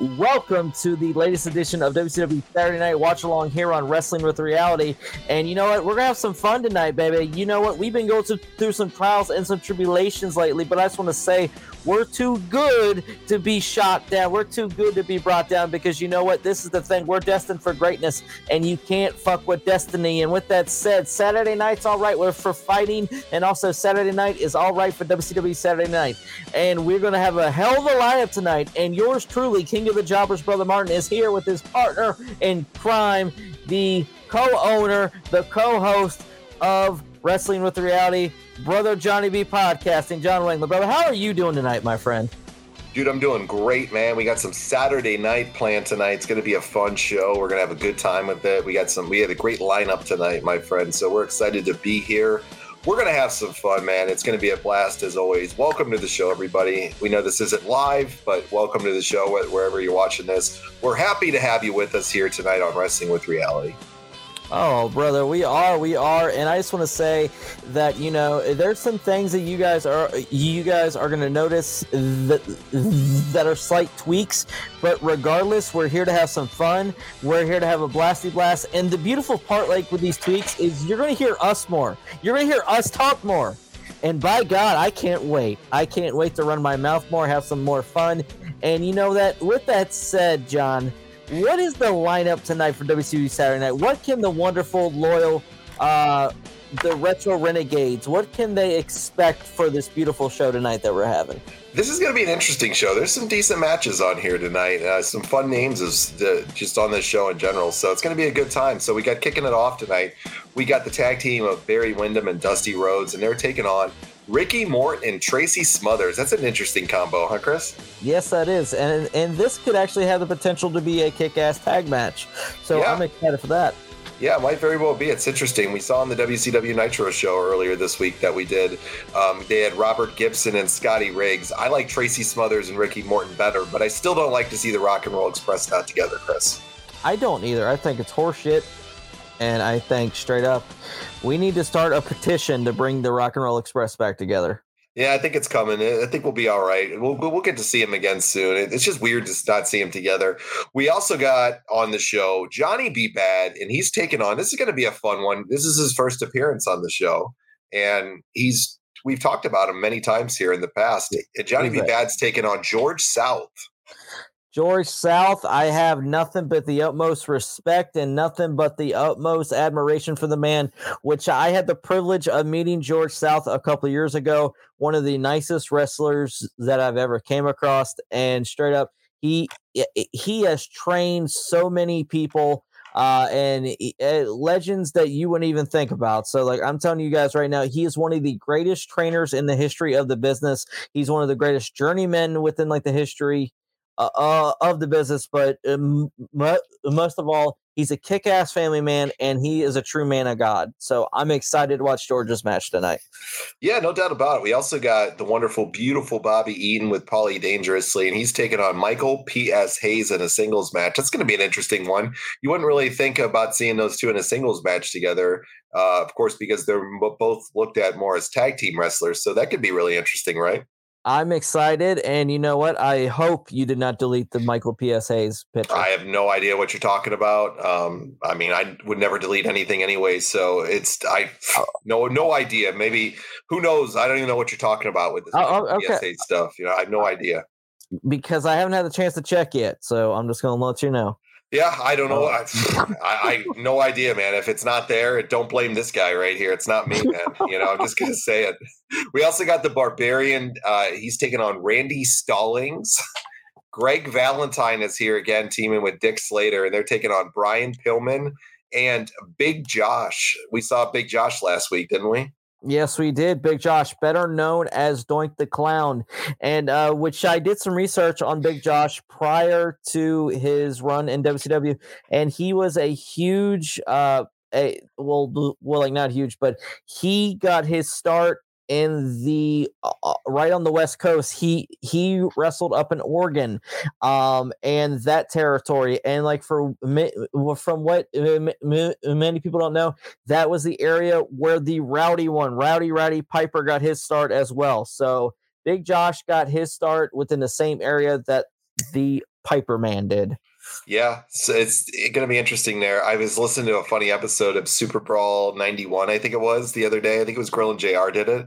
Welcome to the latest edition of WCW Saturday Night Watch Along here on Wrestling with Reality. And you know what? We're going to have some fun tonight, baby. You know what? We've been going through some trials and some tribulations lately, but I just want to say we're too good to be shot down. We're too good to be brought down because you know what? This is the thing. We're destined for greatness, and you can't fuck with destiny. And with that said, Saturday night's all right We're for fighting, and also Saturday night is all right for WCW Saturday night. And we're to have a hell of a lineup tonight. And yours truly, King of the Jobbers, Brother Martin, is here with his partner in crime, the co owner, the co host of Wrestling with Reality, Brother Johnny B Podcasting, John Wengler. Brother, how are you doing tonight, my friend? Dude, I'm doing great, man. We got some Saturday night planned tonight. It's going to be a fun show. We're going to have a good time with it. We got some, we had a great lineup tonight, my friend. So we're excited to be here we're going to have some fun, man. It's going to be a blast as always. Welcome to the show, everybody. We know this isn't live, but welcome to the show wherever you're watching this. We're happy to have you with us here tonight on Wrestling with Reality. Oh, brother, we are, we are, and I just want to say that you know there's some things that you guys are, you guys are going to notice that that are slight tweaks, but regardless, we're here to have some fun. We're here to have a blasty blast, and the beautiful part, like with these tweaks, is you're going to hear us more. You're going to hear us talk more, and by God, I can't wait. I can't wait to run my mouth more, have some more fun, and you know that. With that said, John what is the lineup tonight for WCW Saturday Night? What can the wonderful, loyal, uh, the retro renegades, what can they expect for this beautiful show tonight that we're having? This is going to be an interesting show. There's some decent matches on here tonight. Uh, some fun names is the, just on this show in general. So it's going to be a good time. So we got kicking it off tonight. We got the tag team of Barry Windham and Dusty Rhodes, and they're taking on Ricky Morton and Tracy Smothers. That's an interesting combo, huh, Chris? Yes, that is, and and this could actually have the potential to be a kick-ass tag match. So yeah. I'm excited for that. Yeah, it might very well be. It's interesting. We saw on the WCW Nitro show earlier this week that we did. Um, they had Robert Gibson and Scotty Riggs. I like Tracy Smothers and Ricky Morton better, but I still don't like to see the Rock and Roll Express not together, Chris. I don't either. I think it's horseshit. And I think straight up, we need to start a petition to bring the Rock and Roll Express back together. Yeah, I think it's coming. I think we'll be all right. We'll we'll get to see him again soon. It's just weird to not see him together. We also got on the show Johnny B. Badd, and he's taken on. This is going to be a fun one. This is his first appearance on the show, and he's we've talked about him many times here in the past. Johnny B. Badd's taken on George South. George South, I have nothing but the utmost respect and nothing but the utmost admiration for the man, which I had the privilege of meeting George South a couple years ago. One of the nicest wrestlers that I've ever came across, and straight up, he he has trained so many people uh, and uh, legends that you wouldn't even think about. So, like I'm telling you guys right now, he is one of the greatest trainers in the history of the business. He's one of the greatest journeymen within like the history uh, uh, of the business, but um, most of all, he's a kick-ass family man, and he is a true man of God. So I'm excited to watch George's match tonight. Yeah, no doubt about it. We also got the wonderful, beautiful Bobby Eaton with Paulie Dangerously, and he's taking on Michael P.S. Hayes in a singles match. That's going to be an interesting one. You wouldn't really think about seeing those two in a singles match together, uh, of course, because they're both looked at more as tag team wrestlers. So that could be really interesting, right? I'm excited, and you know what? I hope you did not delete the Michael P.S. Hayes' picture. I have no idea what you're talking about. Um, I mean, I would never delete anything anyway, so it's I oh. no no idea. Maybe who knows? I don't even know what you're talking about with this oh, oh okay. PSA stuff. You know, I have no idea because I haven't had the chance to check yet. So I'm just going to let you know. Yeah, I don't know. I, I, I, no idea, man. If it's not there, don't blame this guy right here. It's not me, man. You know, I'm just gonna say it. We also got the Barbarian. Uh, he's taking on Randy Stallings. Greg Valentine is here again, teaming with Dick Slater, and they're taking on Brian Pillman and Big Josh. We saw Big Josh last week, didn't we? Yes, we did. Big Josh, better known as Doink the Clown, and uh, which I did some research on Big Josh prior to his run in WCW, and he was a huge, uh, a well, well, like not huge, but he got his start in the uh, uh, right on the west coast he he wrestled up in oregon um and that territory and like for from what many people don't know that was the area where the rowdy one rowdy rowdy piper got his start as well so big josh got his start within the same area that the Piper Man did. Yeah, so it's going to be interesting there. I was listening to a funny episode of Super Brawl 91, I think it was the other day. I think it was Grilling JR did it.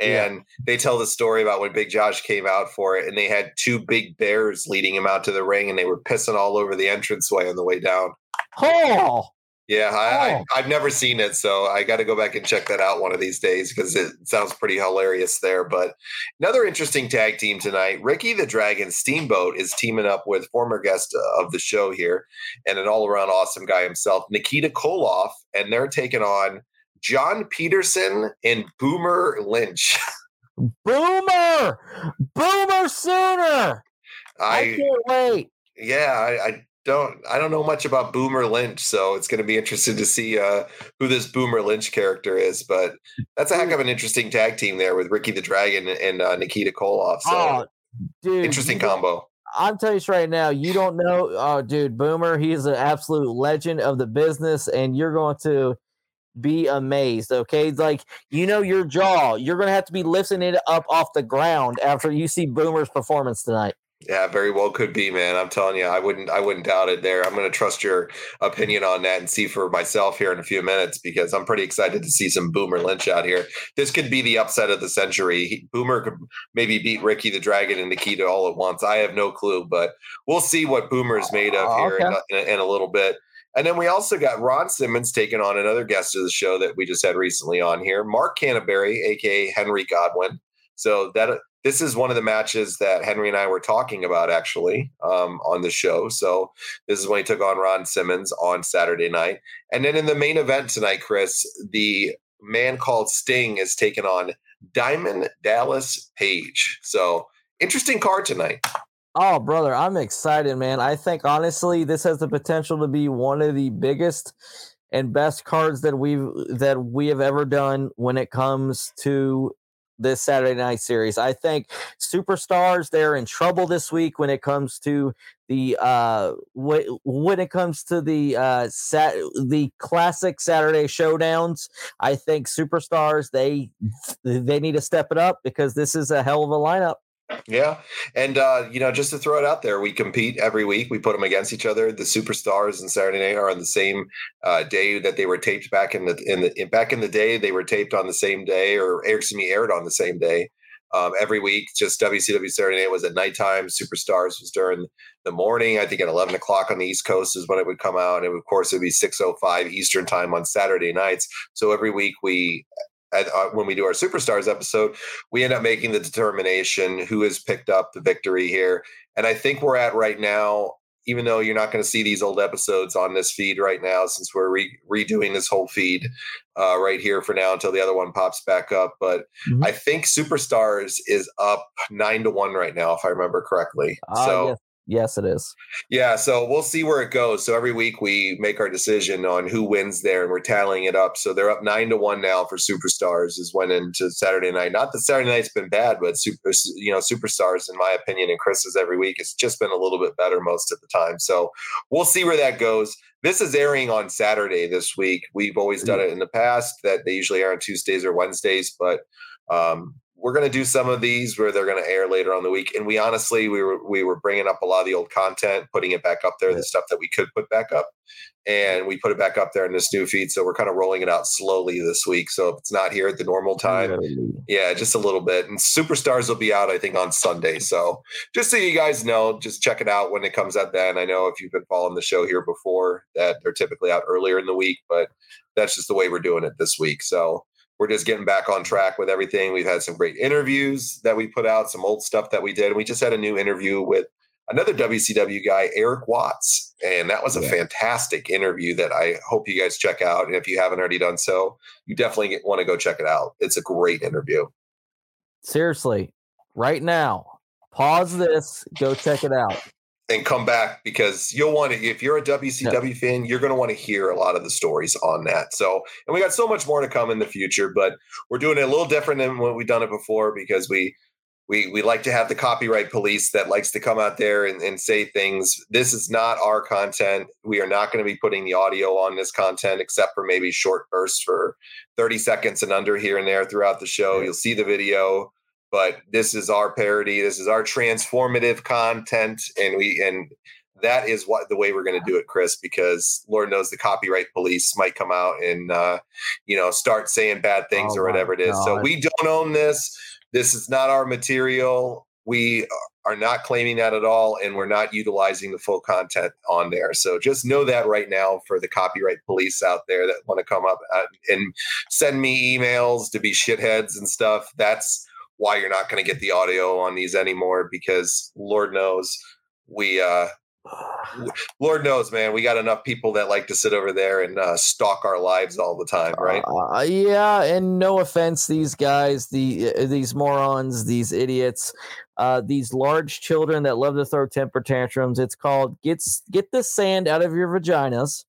And yeah. they tell the story about when Big Josh came out for it and they had two big bears leading him out to the ring and they were pissing all over the entranceway on the way down. Oh, yeah, I, oh. I, have never seen it, so I got to go back and check that out one of these days because it sounds pretty hilarious there. But another interesting tag team tonight Ricky the Dragon Steamboat is teaming up with former guest uh, of the show here and an all around awesome guy himself, Nikita Koloff, and they're taking on John Peterson and Boomer Lynch. Boomer! Boomer sooner! I, I can't wait. Yeah, I, I don't I don't know much about Boomer Lynch, so it's going to be interesting to see uh, who this Boomer Lynch character is. But that's a heck of an interesting tag team there with Ricky the Dragon and uh, Nikita Koloff. So oh, dude, interesting combo. I'm telling you right now, you don't know, oh, dude, Boomer. He's an absolute legend of the business, and you're going to be amazed. Okay, like you know your jaw, you're going to have to be lifting it up off the ground after you see Boomer's performance tonight. Yeah, very well could be, man. I'm telling you, I wouldn't, I wouldn't doubt it. There, I'm going to trust your opinion on that and see for myself here in a few minutes because I'm pretty excited to see some Boomer Lynch out here. This could be the upset of the century. Boomer could maybe beat Ricky the Dragon and Nikita all at once. I have no clue, but we'll see what Boomer's made of here okay. in, in, in a little bit. And then we also got Ron Simmons taking on another guest of the show that we just had recently on here, Mark Canterbury, aka Henry Godwinn. So that this is one of the matches that Henry and I were talking about actually um, on the show. So this is when he took on Ron Simmons on Saturday night. And then in the main event tonight, Chris, the man called Sting is taking on Diamond Dallas Page. So interesting card tonight. Oh, brother, I'm excited, man. I think honestly, this has the potential to be one of the biggest and best cards that we've that we have ever done when it comes to this Saturday night series. I think superstars they're in trouble this week when it comes to the uh when it comes to the uh sat the classic Saturday showdowns. I think superstars they they need to step it up because this is a hell of a lineup. Yeah, and uh, you know, just to throw it out there, we compete every week. We put them against each other. The superstars and Saturday Night are on the same uh, day that they were taped back in the in the in, back in the day. They were taped on the same day, or excuse me, aired on the same day. Um, every week, just WCW Saturday Night was at nighttime. Superstars was during the morning. I think at eleven o'clock on the East Coast is when it would come out, and of course it would be six oh five Eastern time on Saturday nights. So every week we at, uh, when we do our superstars episode, we end up making the determination who has picked up the victory here. And I think we're at right now, even though you're not going to see these old episodes on this feed right now, since we're re- redoing this whole feed uh, right here for now until the other one pops back up. But mm-hmm. I think superstars is up nine to one right now, if I remember correctly. Uh, so. Yes. Yes, it is. Yeah, so we'll see where it goes. So every week we make our decision on who wins there, and we're tallying it up. So they're up nine to one now for superstars. Is went into Saturday night. Not that Saturday night's been bad, but super, you know, superstars, in my opinion, and Chris's every week, it's just been a little bit better most of the time. So we'll see where that goes. This is airing on Saturday this week. We've always done it in the past that they usually air on Tuesdays or Wednesdays, but um, we're going to do some of these where they're going to air later on the week. And we honestly, we were we were bringing up a lot of the old content, putting it back up there, the stuff that we could put back up, and we put it back up there in this new feed. So we're kind of rolling it out slowly this week. So if it's not here at the normal time, yeah, just a little bit. And Superstars will be out, I think, on Sunday. So just so you guys know, just check it out when it comes out. Then I know if you've been following the show here before, that they're typically out earlier in the week, but that's just the way we're doing it this week. So we're just getting back on track with everything. We've had some great interviews that we put out, some old stuff that we did. We just had a new interview with another WCW guy, Eric Watts. And that was a yeah. fantastic interview that I hope you guys check out. And if you haven't already done so, you definitely want to go check it out. It's a great interview. Seriously, right now, pause this, go check it out and come back because you'll want to if you're a WCW yeah. fan, you're going to want to hear a lot of the stories on that. So, and we got so much more to come in the future, but we're doing it a little different than what we've done it before because we we we like to have the copyright police that likes to come out there and, and say things. This is not our content. We are not going to be putting the audio on this content except for maybe short bursts for 30 seconds and under here and there throughout the show. You'll see the video but this is our parody. This is our transformative content, and we and that is what the way we're going to do it, Chris. Because Lord knows the copyright police might come out and uh, you know start saying bad things Oh or whatever it is. So we don't own this. This is not our material. We are not claiming that at all, and we're not utilizing the full content on there. So just know that right now for the copyright police out there that want to come up uh, and send me emails to be shitheads and stuff. That's why you're not going to get the audio on these anymore because Lord knows we uh Lord knows, man, we got enough people that like to sit over there and uh, stalk our lives all the time, right? Uh, yeah, and no offense, these guys, the uh, these morons, these idiots, uh, these large children that love to throw temper tantrums. It's called get get the sand out of your vaginas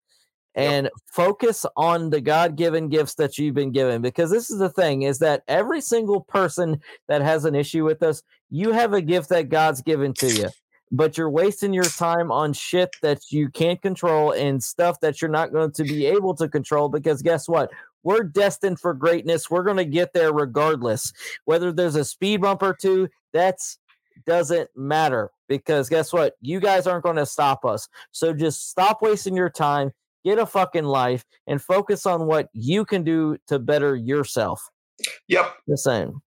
Yep. and focus on the god-given gifts that you've been given because this is the thing is that every single person that has an issue with us you have a gift that god's given to you but you're wasting your time on shit that you can't control and stuff that you're not going to be able to control because guess what? We're destined for greatness. We're going to get there regardless. Whether there's a speed bump or two that's doesn't matter because guess what? You guys aren't going to stop us. So just stop wasting your time get a fucking life and focus on what you can do to better yourself Yep, the same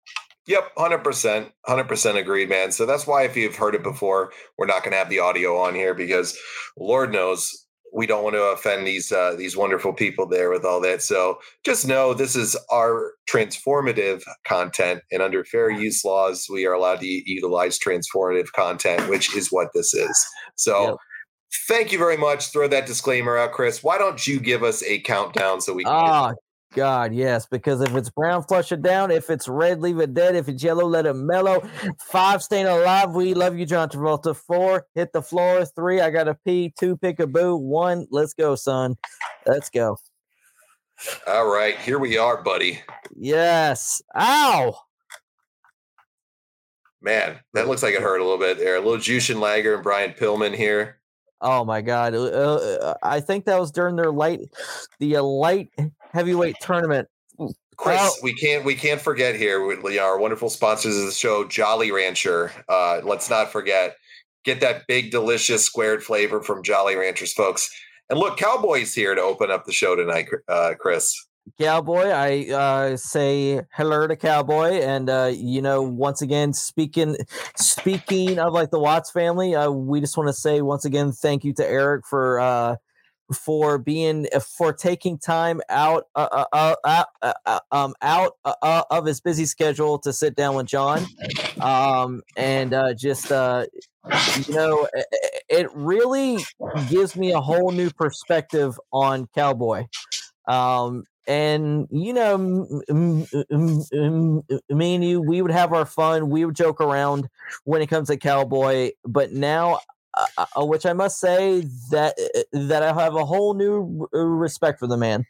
Yep, hundred percent, hundred percent agreed, man. So that's why if you've heard it before, we're not going to have the audio on here because Lord knows we don't want to offend these uh, these wonderful people there with all that. So just know this is our transformative content, and under fair use laws, we are allowed to utilize transformative content, which is what this is. So. Yep. Thank you very much. Throw that disclaimer out, Chris. Why don't you give us a countdown so we can? Ah, God, yes. Because if it's brown, flush it down. If it's red, leave it dead. If it's yellow, let it mellow. Five, staying alive. We love you, John Travolta. Four, hit the floor. Three, I got to pee. Two, pick a boo. One, let's go, son. Let's go. All right, here we are, buddy. Yes. Ow. Man, that looks like it hurt a little bit there. A little Jushin Liger and Brian Pillman here. Oh my God. Uh, uh, I think that was during their light, the uh, light heavyweight tournament. Chris, we can't we can't forget here know, our wonderful sponsors of the show, Jolly Rancher. Uh, let's not forget, get that big, delicious squared flavor from Jolly Ranchers, folks. And look, Cowboys here to open up the show tonight, uh, Chris. Cowboy, I uh, say hello to Cowboy, and uh, you know, once again, speaking speaking of like the Watts family, uh, we just want to say once again, thank you to Eric for uh, for being for taking time out uh, uh, uh, uh, uh, uh, um, out uh, uh, of his busy schedule to sit down with John, um, and uh, just uh, you know, it, it really gives me a whole new perspective on Cowboy. Um, and you know, m- m- m- me and you, we would have our fun. We would joke around when it comes to Cowboy, but now, uh, uh, which I must say that uh, that I have a whole new respect for the man.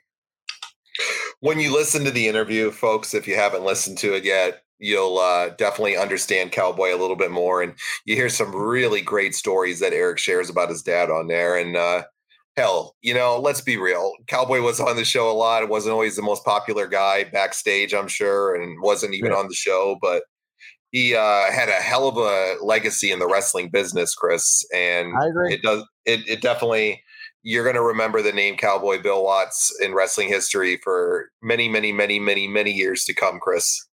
When you listen to the interview, folks, if you haven't listened to it yet, you'll uh, definitely understand Cowboy a little bit more. And you hear some really great stories that Eric shares about his dad on there. And uh, hell, you know, let's be real. Cowboy was on the show a lot. It wasn't always the most popular guy backstage, I'm sure, and wasn't even Yeah. on the show, but he uh, had a hell of a legacy in the wrestling business, Chris. And I agree. it does it, it definitely you're going to remember the name Cowboy Bill Watts in wrestling history for many, many, many, many, many years to come, Chris.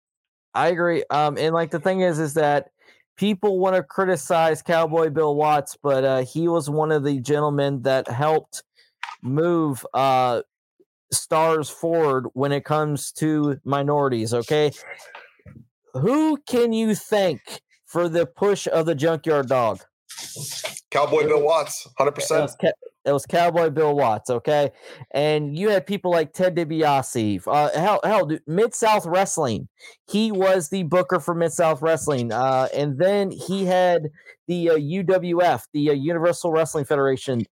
I agree. Um, and like the thing is, is that people want to criticize Cowboy Bill Watts, but uh, he was one of the gentlemen that helped move uh, stars forward when it comes to minorities. Okay, who can you thank for the push of the Junkyard Dog? Cowboy Bill Watts, hundred percent. That was Cowboy Bill Watts, okay? And you had people like Ted DiBiase. Uh, hell, hell, Mid South Wrestling. He was the booker for Mid South Wrestling. Uh, and then he had the uh, UWF, the uh, Universal Wrestling Federation,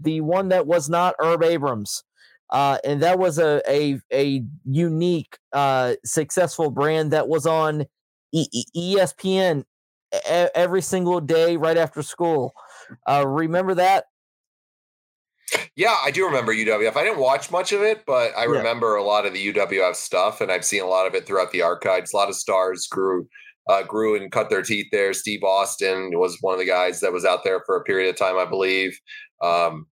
the one that was not Herb Abrams. Uh, and that was a a, a unique, uh, successful brand that was on e- ESPN every single day right after school. Uh, remember that? Yeah, I do remember UWF. I didn't watch much of it, but I Yeah. remember a lot of the UWF stuff, and I've seen a lot of it throughout the archives. A lot of stars grew uh, grew and cut their teeth there. Steve Austin was one of the guys that was out there for a period of time, I believe. Um,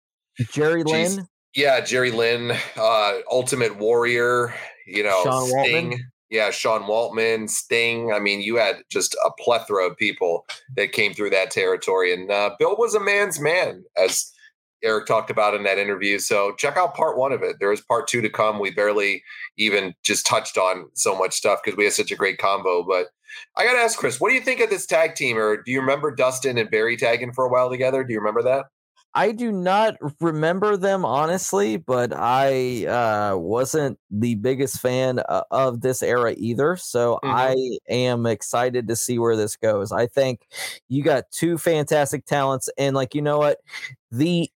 Jerry geez, Lynn. Yeah, Jerry Lynn, uh, Ultimate Warrior. You know, Sean Sting. Waltman. Yeah, Sean Waltman, Sting. I mean, you had just a plethora of people that came through that territory, and uh, Bill was a man's man, as Eric talked about in that interview. So check out part one of it. There is part two to come. We barely even just touched on so much stuff because we had such a great combo. But I got to ask Chris, what do you think of this tag team? Or do you remember Dustin and Barry tagging for a while together? Do you remember that? I do not remember them honestly, but I uh, wasn't the biggest fan uh, of this era either. So mm-hmm. I am excited to see where this goes. I think you got two fantastic talents, and like you know what, the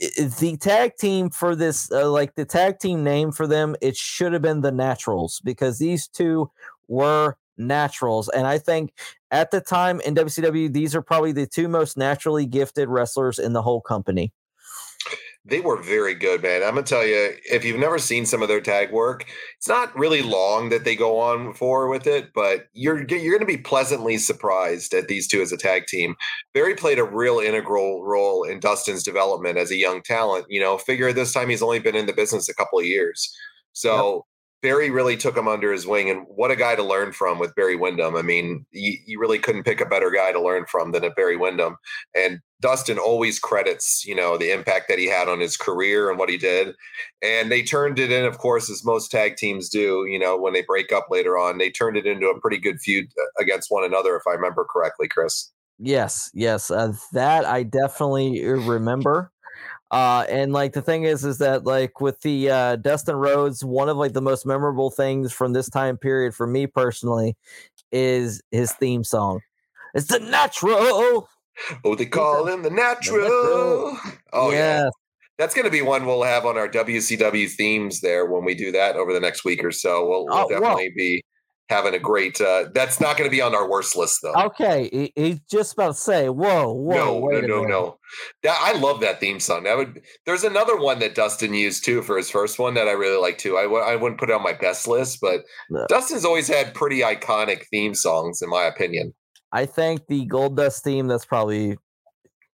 the tag team for this, uh, like the tag team name for them, it should have been the Naturals because these two were naturals. And I think at the time in WCW, these are probably the two most naturally gifted wrestlers in the whole company. They were very good, man. I'm gonna tell you, if you've never seen some of their tag work, it's not really long that they go on for with it, but you're you're gonna be pleasantly surprised at these two as a tag team. Barry played a real integral role in Dustin's development as a young talent. You know, figure this time he's only been in the business a couple of years. So Barry really took him under his wing, and what a guy to learn from with Barry Windham. I mean, you, you, really couldn't pick a better guy to learn from than a Barry Windham. And Dustin always credits, you know, the impact that he had on his career and what he did. And they turned it in, of course, as most tag teams do. You know, when they break up later on, they turned it into a pretty good feud uh, against one another, if I remember correctly, Chris. Yes, yes, uh, that I definitely uh, remember. Uh, and like the thing is, is that like with the uh, Dustin Rhodes, one of like the most memorable things from this time period for me personally is his theme song. It's the natural. Oh, they call him the natural. The natural. Oh yeah. yeah. That's going to be one we'll have on our WCW themes there when we do that over the next week or so. We'll, we'll oh, definitely be having a great. Uh, that's not going to be on our worst list though. Okay, he's just about to say, "Whoa, whoa, no, no, no, no." That, I love that theme song. That would. There's another one that Dustin used too for his first one that I really like too. I w- I wouldn't put it on my best list, but no. Dustin's always had pretty iconic theme songs, in my opinion. I think the Goldust theme that's probably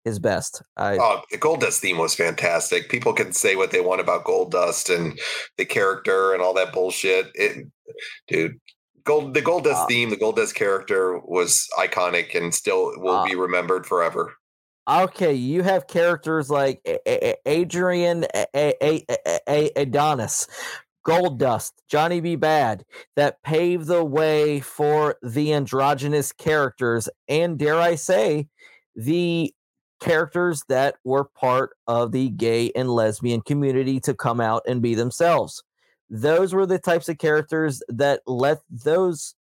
his best. I, oh, the Goldust theme was fantastic. People can say what they want about Goldust and the character and all that bullshit. It, dude, Gold the Goldust uh, theme, the Goldust character was iconic and still will uh, be remembered forever. Okay, you have characters like Adrian Adonis, Goldust, Johnny B. Badd that paved the way for the androgynous characters, and dare I say, the characters that were part of the gay and lesbian community to come out and be themselves. Those were the types of characters that let those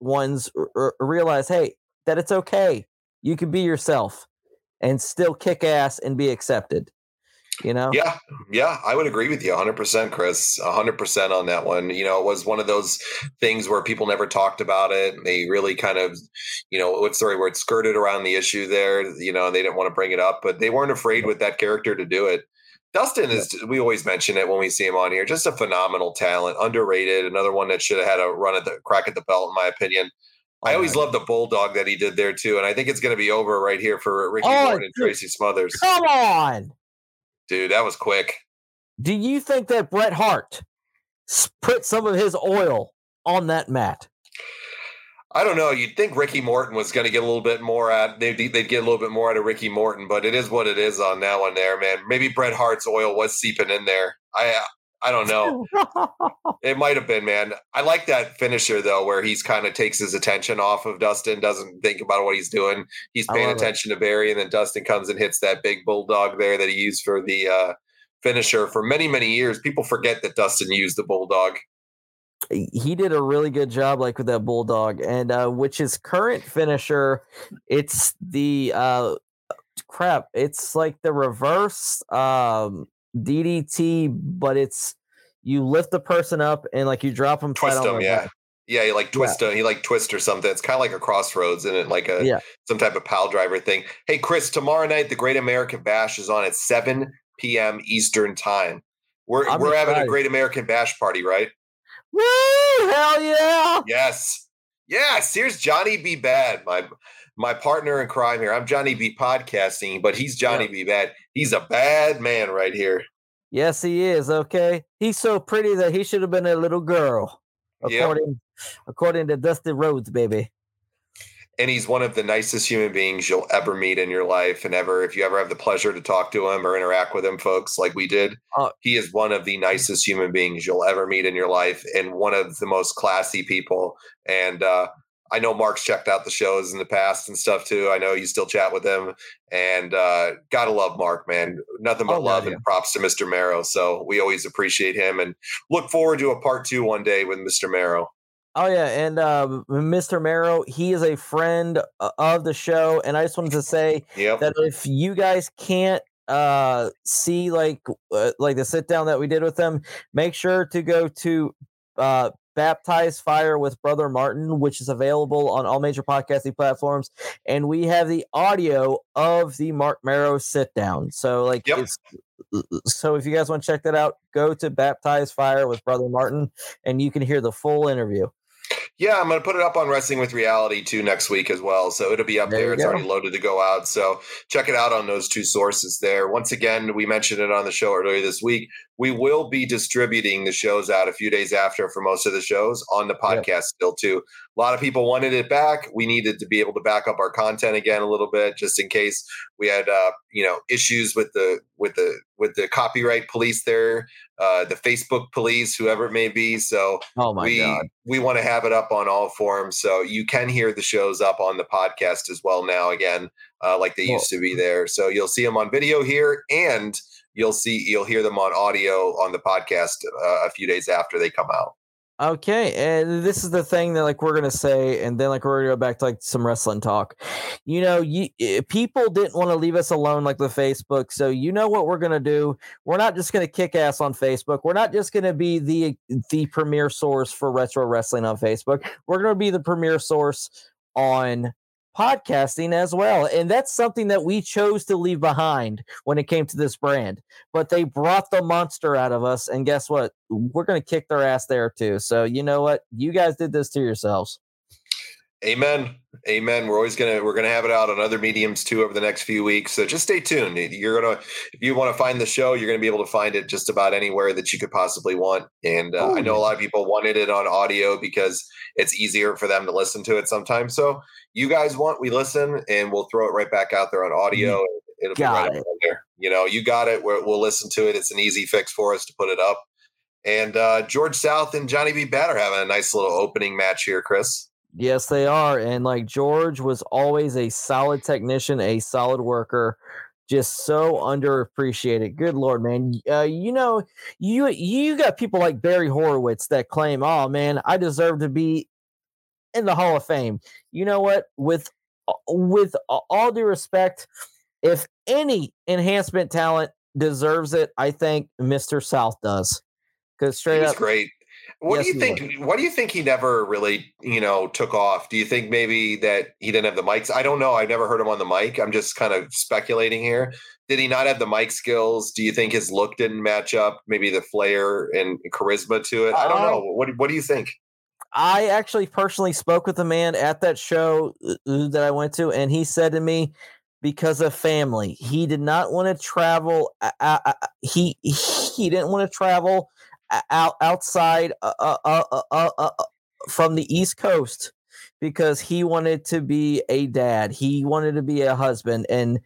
ones r- realize hey that it's okay. You can be yourself and still kick ass and be accepted you know yeah yeah i would agree with you 100% chris 100% on that one you know it was one of those things where people never talked about it they really kind of you know what's the right word skirted around the issue there you know they didn't want to bring it up but they weren't afraid with that character to do it Dustin is, we always mention it when we see him on here, just a phenomenal talent, underrated. Another one that should have had a run at the crack at the belt, in my opinion. I always love the bulldog that he did there too, and I think it's going to be over right here for Ricky oh, Morton and Tracy Smothers. Come on, dude, that was quick. Do you think that Bret Hart put some of his oil on that mat? I don't know. You'd think Ricky Morton was going to get a little bit more at they'd, they'd get a little bit more out of Ricky Morton, but it is what it is on that one there, man. Maybe Bret Hart's oil was seeping in there. I I don't know. it might have been, man. I like that finisher though, where he's kind of takes his attention off of Dustin, doesn't think about what he's doing. He's paying attention it. to Barry, and then Dustin comes and hits that big bulldog there that he used for the uh, finisher for many many years. People forget that Dustin used the bulldog he did a really good job like with that bulldog and uh which is current finisher it's the uh crap it's like the reverse um ddt but it's you lift the person up and like you drop them twist them yeah yeah you like twist yeah. he like twist or something it's kind of like a crossroads and it like a yeah. some type of piledriver thing hey chris tomorrow night the great american bash is on at 7 p.m eastern time we're I'm we're excited. having a great american bash party right Woo! Hell yeah! Yes. Yes, here's Johnny B. Badd, my my partner in crime here. I'm Johnny B. Podcasting, but he's Johnny yeah. B. Bad. He's a bad man right here. Yes, he is. Okay, he's so pretty that he should have been a little girl, according yep. according to Dusty Rhodes, baby and he's one of the nicest human beings you'll ever meet in your life and ever if you ever have the pleasure to talk to him or interact with him folks like we did uh, he is one of the nicest human beings you'll ever meet in your life and one of the most classy people and uh, i know mark's checked out the shows in the past and stuff too. I know you still chat with him. And uh, gotta love mark man. Nothing but oh, love and props to mr Mero. So we always appreciate him and look forward to a part two one day with mr Mero. Oh yeah, and uh, Mr. Mero, he is a friend uh, of the show, and I just wanted to say yep. that if you guys can't uh, see like uh, like the sit down that we did with them, make sure to go to uh, Baptize Fire with Brother Martin, which is available on all major podcasting platforms, and we have the audio of the Mark Mero sit down. So like yep. it's so if you guys want to check that out, go to Baptize Fire with Brother Martin, and you can hear the full interview. Yeah, I'm going to put it up on Wrestling with Reality too next week as well. So it'll be up there. there. It's go. already loaded to go out. So check it out on those two sources there. Once again, we mentioned it on the show earlier this week. We will be distributing the shows out a few days after for most of the shows on the podcast yep. still too. A lot of people wanted it back. We needed to be able to back up our content again a little bit, just in case we had uh, you know issues with the with the with the copyright police there, uh, the Facebook police, whoever it may be. So oh my we, god, we want to have it up on all forms. so you can hear the shows up on the podcast as well now again, uh, like they cool. used to be there. So you'll see them on video here and you'll see you'll hear them on audio on the podcast uh, a few days after they come out. Okay, and this is the thing that like we're gonna say, and then like we're gonna go back to like some wrestling talk. You know, you eh, people didn't want to leave us alone like the Facebook, so you know what we're gonna do. We're not just gonna kick ass on Facebook. We're not just gonna be the the premier source for retro wrestling on Facebook. We're gonna be the premier source on podcasting as well. And that's something that we chose to leave behind when it came to this brand. But they brought the monster out of us. And guess what? We're going to kick their ass there too. So, you know what? You guys did this to yourselves. Amen. Amen. We're always gonna we're gonna have it out on other mediums too over the next few weeks. So just stay tuned. You're gonna if you want to find the show, you're gonna be able to find it just about anywhere that you could possibly want. And uh, I know a lot of people wanted it on audio because it's easier for them to listen to it sometimes. So you guys want, we listen, and we'll throw it right back out there on audio. It'll got be right it. there. You know, you got it. we will listen to it. It's an easy fix for us to put it up. And uh, George South and Johnny B. Badd are having a nice little opening match here, Chris. Yes, they are. And like George was always a solid technician, a solid worker, just so underappreciated. Good lord, man. Uh, you know, you you got people like Barry Horowitz that claim, "Oh man, I deserve to be in the Hall of Fame." You know what? With uh, with all due respect, if any enhancement talent deserves it, I think Mr. South does. Because straight up, great. What yes, do you think? Was. What do you think he never really, you know, took off? Do you think maybe that he didn't have the mics? I don't know. I've never heard him on the mic. I'm just kind of speculating here. Did he not have the mic skills? Do you think his look didn't match up? Maybe the flair and charisma to it. I don't know. What What do you think? I actually personally spoke with the man at that show uh, uh, that I went to, and he said to me, because of family, he did not want to travel. Uh, uh, he he didn't want to travel out outside uh uh, uh, uh, uh, uh, from the East Coast because he wanted to be a dad. He wanted to be a husband. And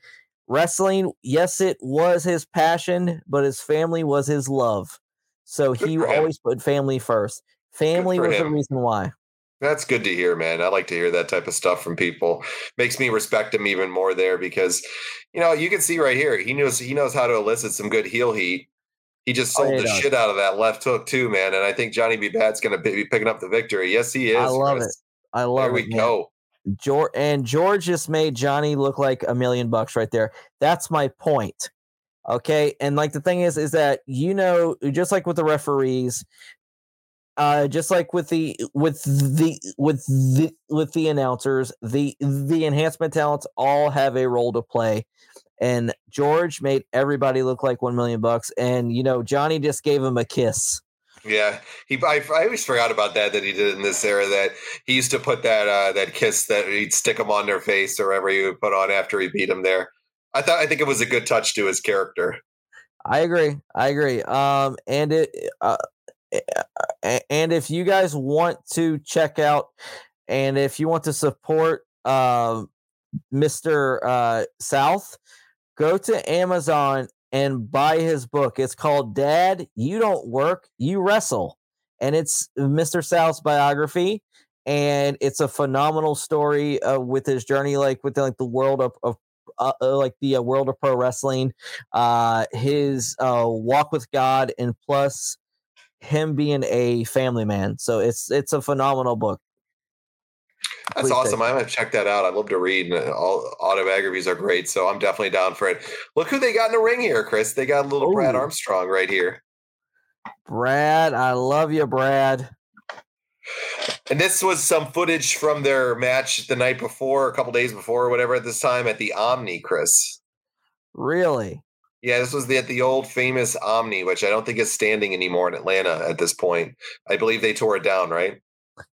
wrestling, yes, it was his passion, but his family was his love. So he always put family first. Family was him. the reason why. That's good to hear, man. I like to hear that type of stuff from people. Makes me respect him even more there because, you know, you can see right here he knows he knows how to elicit some good heel heat he just oh, sold oh, the shit out of that left hook too, man. And I think Johnny B. Badd's going to be picking up the victory. Yes, he is. I love Chris. it. I love there it. There we go. George and George just made Johnny look like a million bucks right there. That's my point. Okay, and like the thing is, is that you know, just like with the referees, uh, just like with the with the with the with the announcers, the the enhancement talents all have a role to play and George made everybody look like one million bucks. And you know, Johnny just gave him a kiss. Yeah, he. I, I always forgot about that that he did in this era. That he used to put that uh, that kiss that he'd stick them on their face or whatever he would put on after he beat him there. I thought I think it was a good touch to his character. I agree. I agree. Um, and it, uh, and if you guys want to check out, and if you want to support uh, Mr. Uh, South, go to Amazon and buy his book. It's called Dad, You Don't Work, You Wrestle. And it's Mr. South's biography. And it's a phenomenal story uh, with his journey, like within like the world of, of uh, uh, like the uh, world of pro wrestling, uh, his uh, walk with God, and plus him being a family man. So it's it's a phenomenal book. That's Please awesome. I'm gonna check that out. I love to read, and uh, all autobiographies are great. So I'm definitely down for it. Look who they got in the ring here, Chris. They got little Ooh. Brad Armstrong right here. Brad, I love you, Brad. And this was some footage from their match the night before, a couple days before, or whatever. At this time at the Omni, Chris. Really? Yeah, this was the, at the old famous Omni, which I don't think is standing anymore in Atlanta at this point. I believe they tore it down, right?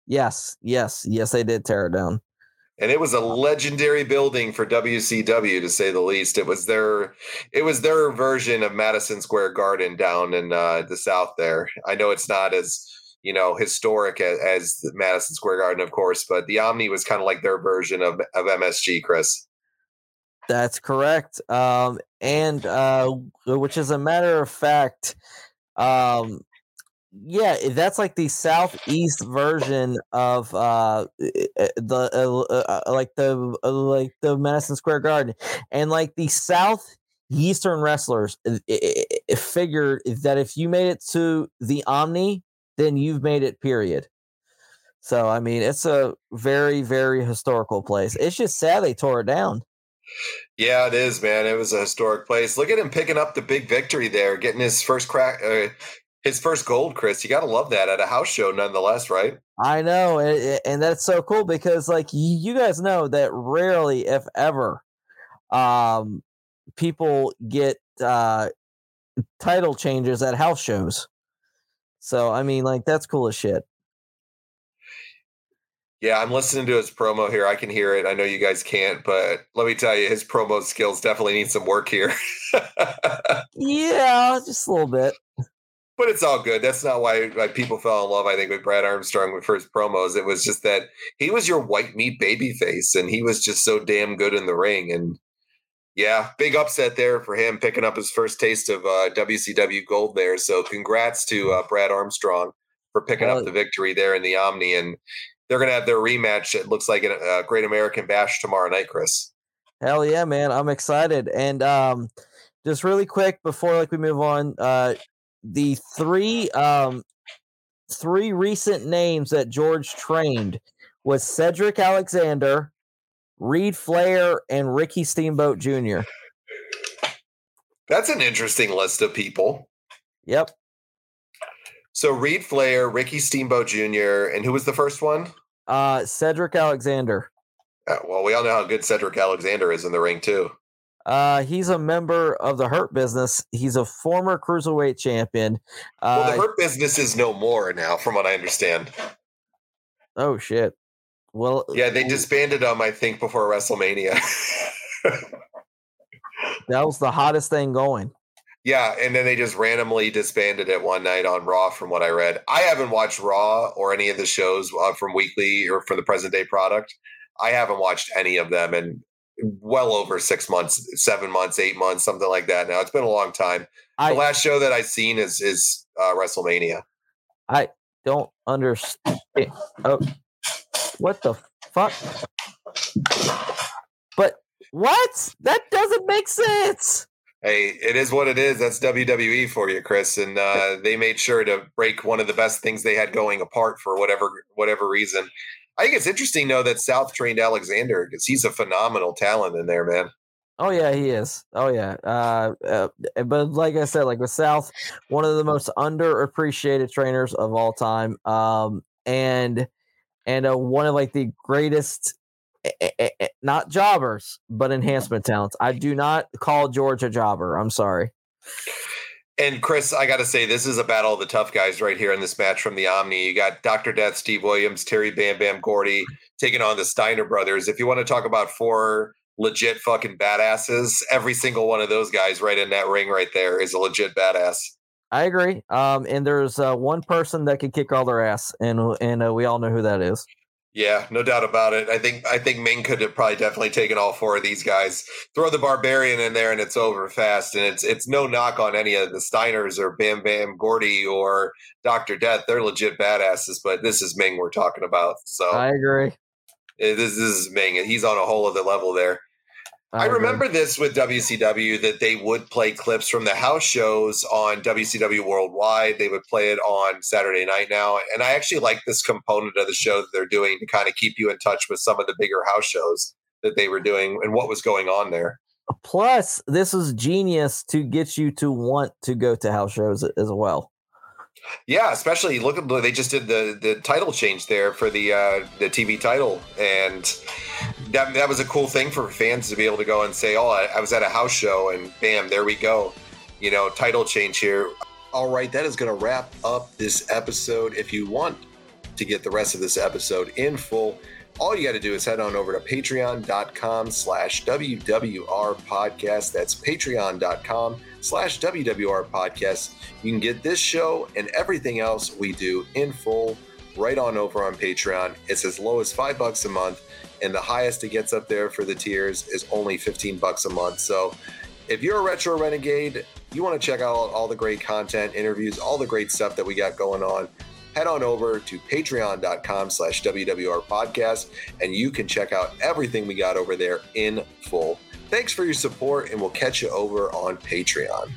Yes, yes, yes, they did tear it down. And it was a legendary building for WCW to say the least. It was their it was their version of Madison Square Garden down in uh, the south there. I know it's not as you know historic as, as Madison Square Garden, of course, but the Omni was kind of like their version of of MSG, Chris. That's correct. Um, and uh, which is a matter of fact, um, yeah, that's like the southeast version of uh the uh, uh, uh, like the uh, like the Madison Square Garden, and like the southeastern wrestlers it, it, it figured that if you made it to the Omni, then you've made it. Period. So I mean, it's a very very historical place. It's just sad they tore it down. Yeah, it is, man. It was a historic place. Look at him picking up the big victory there, getting his first crack, uh, his first gold, Chris. You got to love that at a house show, nonetheless, right? I know, and that's so cool because, like, you guys know that rarely, if ever, um, people get uh, title changes at house shows. So, I mean, like, that's cool as shit. Yeah, I'm listening to his promo here. I can hear it. I know you guys can't, but let me tell you, his promo skills definitely need some work here. yeah, just a little bit but it's all good. That's not why, why people fell in love. I think with Brad Armstrong with first promos, it was just that he was your white meat baby face, and he was just so damn good in the ring. And yeah, big upset there for him picking up his first taste of uh, WCW gold there. So congrats to uh, Brad Armstrong for picking up the victory there in the Omni, and they're gonna have their rematch. It looks like a uh, Great American Bash tomorrow night, Chris. Hell yeah, man! I'm excited. And um, just really quick before like we move on, uh, the three um three recent names that George trained was Cedric Alexander, Reid Flair, and Ricky Steamboat Jr. That's an interesting list of people. Yep. So Reid Flair, Ricky Steamboat Jr., and who was the first one? Uh Cedric Alexander. Uh, well, we all know how good Cedric Alexander is in the ring too. Uh, he's a member of the Hurt Business. He's a former cruiserweight champion. Uh, well, the Hurt Business is no more now, from what I understand. Oh shit! Well, yeah, they disbanded them. I think before WrestleMania. that was the hottest thing going. Yeah, and then they just randomly disbanded it one night on Raw. From what I read, I haven't watched Raw or any of the shows uh, from Weekly or from the present day product. I haven't watched any of them, and well over six months, seven months, eight months, something like that. Now it's been a long time. I, the last show that I've seen is is uh, WrestleMania. I don't understand. Oh, what the fuck? But what? That doesn't make sense. Hey, it is what it is. That's WWE for you, Chris. And uh, they made sure to break one of the best things they had going apart for whatever whatever reason. I think it's interesting though that South trained Alexander because he's a phenomenal talent in there, man. Oh yeah, he is. Oh yeah. Uh, uh, but like I said, like with South, one of the most underappreciated trainers of all time, um, and and uh, one of like the greatest, eh, eh, eh, not jobbers, but enhancement talents. I do not call George a jobber. I'm sorry. And Chris, I got to say, this is a battle of the tough guys right here in this match from the Omni. You got Dr. Death, Steve Williams, Terry Bam Bam Gordy taking on the Steiner brothers. If you want to talk about four legit fucking badasses, every single one of those guys right in that ring right there is a legit badass. I agree. Um, and there's uh, one person that can kick all their ass, and and uh, we all know who that is. Yeah, no doubt about it. I think I think Ming could have probably definitely taken all four of these guys. Throw the barbarian in there and it's over fast. And it's it's no knock on any of the Steiners or Bam Bam Gordy or Doctor Death. They're legit badasses, but this is Ming we're talking about. So I agree. Eh, this, this is Ming, and he's on a whole other level there. I, remember this with WCW that they would play clips from the house shows on WCW Worldwide. They would play it on Saturday night now. And I actually like this component of the show that they're doing to kind of keep you in touch with some of the bigger house shows that they were doing and what was going on there. Plus, this is genius to get you to want to go to house shows as well. Yeah, especially look at they just did the the title change there for the uh, the TV title, and that that was a cool thing for fans to be able to go and say, "Oh, I, I was at a house show, and bam, there we go." You know, title change here. All right, that is going to wrap up this episode. If you want to get the rest of this episode in full, all you got to do is head on over to patreon.com slash WWR podcast. That's patreon.com slash WWR podcast. You can get this show and everything else we do in full right on over on Patreon. It's as low as five bucks a month, and the highest it gets up there for the tiers is only 15 bucks a month. So if you're a retro renegade, you want to check out all the great content, interviews, all the great stuff that we got going on, head on over to patreon.com slash WWR podcast, and you can check out everything we got over there in full. Thanks for your support, and we'll catch you over on Patreon.